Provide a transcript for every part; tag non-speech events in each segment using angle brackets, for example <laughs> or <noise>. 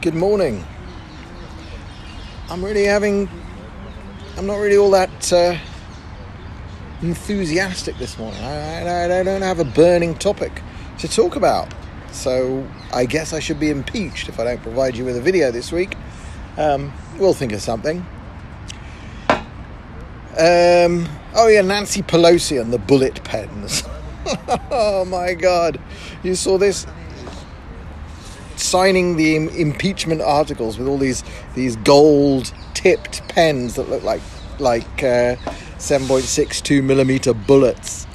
Good morning. I'm really having. I'm not really all that uh, enthusiastic this morning. I, I, I don't have a burning topic to talk about. So I guess I should be impeached if I don't provide you with a video this week. Um, we'll think of something. Um, oh yeah, Nancy Pelosi and the bullet pens. <laughs> oh my god. You saw this? Signing the Im- impeachment articles with all these these gold tipped pens that look like like uh, 7.62 millimeter bullets.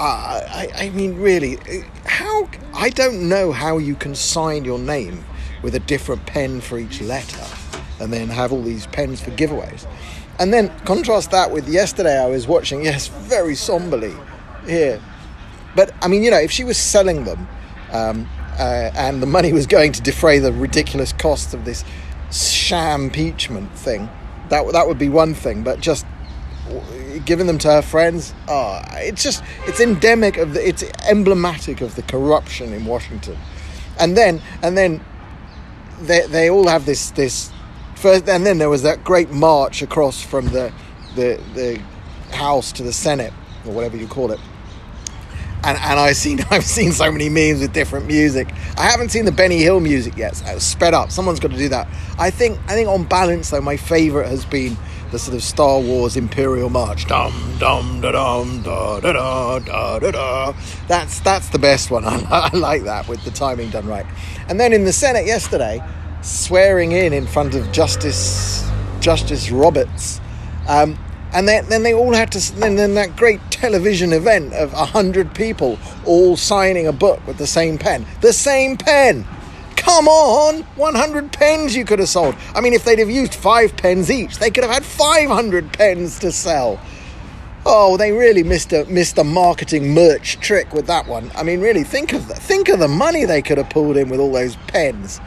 Uh, I, I mean, really, how I don't know how you can sign your name with a different pen for each letter, and then have all these pens for giveaways. And then contrast that with yesterday, I was watching, yes, very somberly here. But I mean, you know, if she was selling them um, uh, and the money was going to defray the ridiculous costs of this sham impeachment thing, that, that would be one thing. But just giving them to her friends, oh, it's just, it's endemic of the, it's emblematic of the corruption in Washington. And then, and then they, they all have this, this First, and then there was that great march across from the, the, the House to the Senate, or whatever you call it. And, and I've seen <laughs> I've seen so many memes with different music. I haven't seen the Benny Hill music yet. So sped up. Someone's got to do that. I think I think on balance though, my favourite has been the sort of Star Wars Imperial March. Dum dum da dum da da da da da da. That's that's the best one. I, <laughs> I like that with the timing done right. And then in the Senate yesterday, swearing in in front of Justice Justice Roberts. Um, and then, then they all had to then, then that great television event of a hundred people all signing a book with the same pen. The same pen! Come on! 100 pens you could have sold. I mean if they'd have used five pens each they could have had 500 pens to sell. Oh they really missed a missed a marketing merch trick with that one. I mean really think of the, think of the money they could have pulled in with all those pens.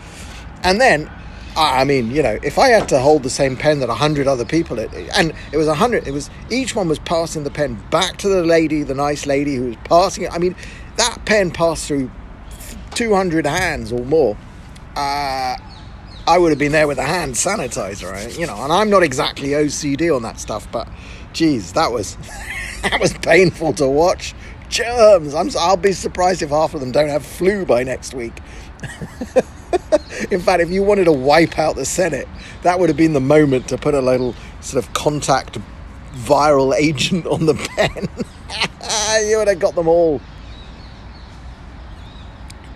And then, I mean, you know, if I had to hold the same pen that a hundred other people, it, and it was a hundred, it was each one was passing the pen back to the lady, the nice lady who was passing it. I mean, that pen passed through two hundred hands or more. Uh, I would have been there with a hand sanitizer, right? you know, and I'm not exactly OCD on that stuff, but geez, that was <laughs> that was painful to watch. Germs. I'm, I'll be surprised if half of them don't have flu by next week. <laughs> In fact, if you wanted to wipe out the Senate, that would have been the moment to put a little sort of contact viral <laughs> agent on the pen. <laughs> you would have got them all.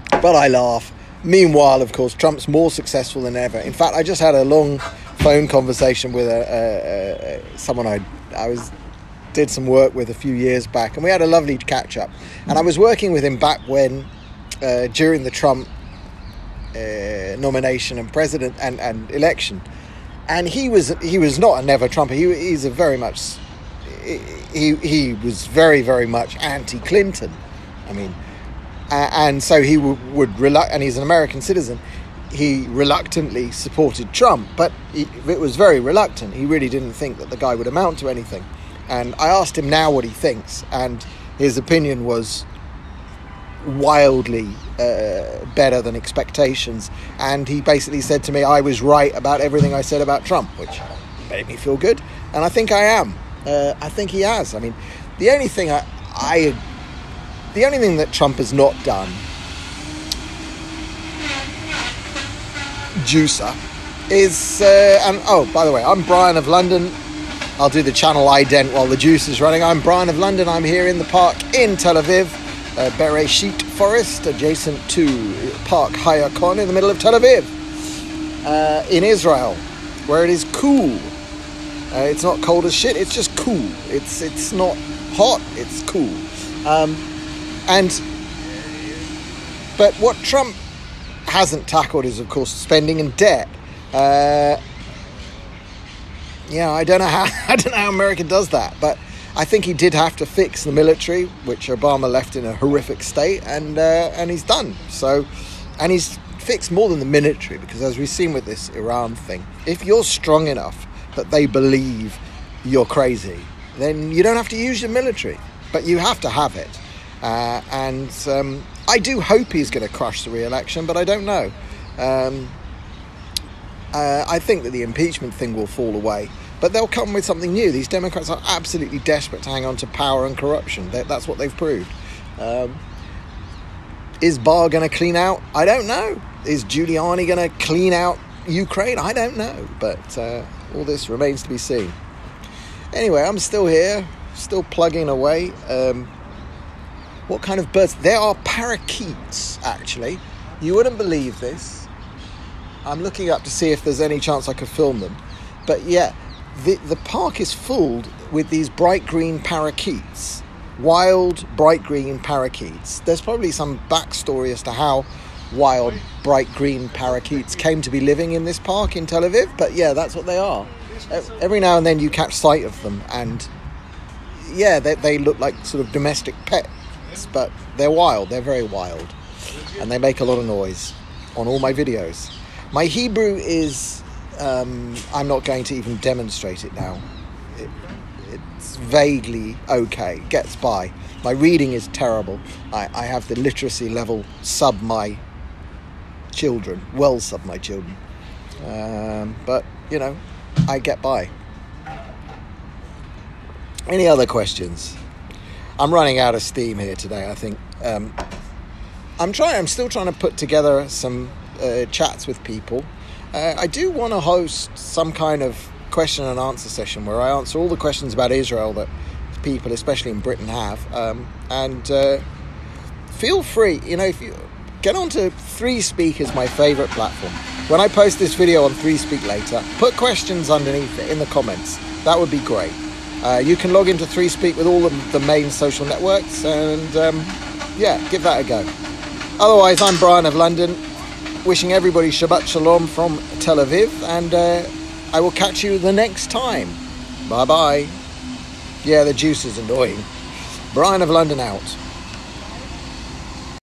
But I laugh. Meanwhile, of course, Trump's more successful than ever. In fact, I just had a long phone conversation with a, a, a, someone I I was did some work with a few years back, and we had a lovely catch up. And I was working with him back when, uh, during the Trump uh, nomination and president and, and election, and he was he was not a never Trumper. He, he's a very much he he was very very much anti Clinton. I mean, uh, and so he would, would reluct and he's an American citizen. He reluctantly supported Trump, but he, it was very reluctant. He really didn't think that the guy would amount to anything. And I asked him now what he thinks, and his opinion was wildly uh, better than expectations. And he basically said to me, I was right about everything I said about Trump, which made me feel good. And I think I am. Uh, I think he has. I mean, the only thing I, I, the only thing that Trump has not done, juicer, is, uh, and oh, by the way, I'm Brian of London. I'll do the channel ident while the juice is running. I'm Brian of London. I'm here in the park in Tel Aviv uh, Bereshit Forest, adjacent to Park HaYarkon in the middle of Tel Aviv, uh, in Israel, where it is cool. Uh, it's not cold as shit. It's just cool. It's it's not hot. It's cool. Um, and but what Trump hasn't tackled is, of course, spending and debt. Uh, yeah, I don't know how <laughs> I don't know how America does that, but I think he did have to fix the military, which Obama left in a horrific state, and uh, and he's done. So, and he's fixed more than the military because, as we've seen with this Iran thing, if you're strong enough that they believe you're crazy, then you don't have to use your military, but you have to have it. Uh, and um, I do hope he's going to crush the re-election, but I don't know. Um, Uh, I think that the impeachment thing will fall away, but they'll come with something new. These Democrats are absolutely desperate to hang on to power and corruption. That, that's what they've proved. Um, is Barr going to clean out? I don't know. Is Giuliani going to clean out Ukraine? I don't know. But uh, all this remains to be seen. Anyway, I'm still here, still plugging away. Um, what kind of birds? There are parakeets, actually. You wouldn't believe this. I'm looking up to see if there's any chance I could film them. But yeah, the, the park is filled with these bright green parakeets. Wild, bright green parakeets. There's probably some backstory as to how wild, bright green parakeets came to be living in this park in Tel Aviv, but yeah, that's what they are. Every now and then you catch sight of them, and yeah, they, they look like sort of domestic pets, but they're wild, they're very wild, and they make a lot of noise on all my videos. My Hebrew is, um, I'm not going to even demonstrate it now. It, it's vaguely okay, gets by. My reading is terrible. I, I have the literacy level sub my children, well sub my children. Um, but, you know, I get by. Any other questions? I'm running out of steam here today, I think. Um, I'm trying, I'm still trying to put together some uh, chats with people. Uh, I do want to host some kind of question and answer session where I answer all the questions about Israel that people, especially in Britain, have. Um, and uh, feel free, you know, if you get onto Three Speak is my favorite platform. When I post this video on Three Speak later, put questions underneath it in the comments. That would be great. Uh, you can log into Three Speak with all of the main social networks, and um, yeah, give that a go. Otherwise, I'm Brian of London, wishing everybody Shabbat Shalom from Tel Aviv, and uh, I will catch you the next time. Bye bye. Yeah, the juice is annoying. Brian of London out.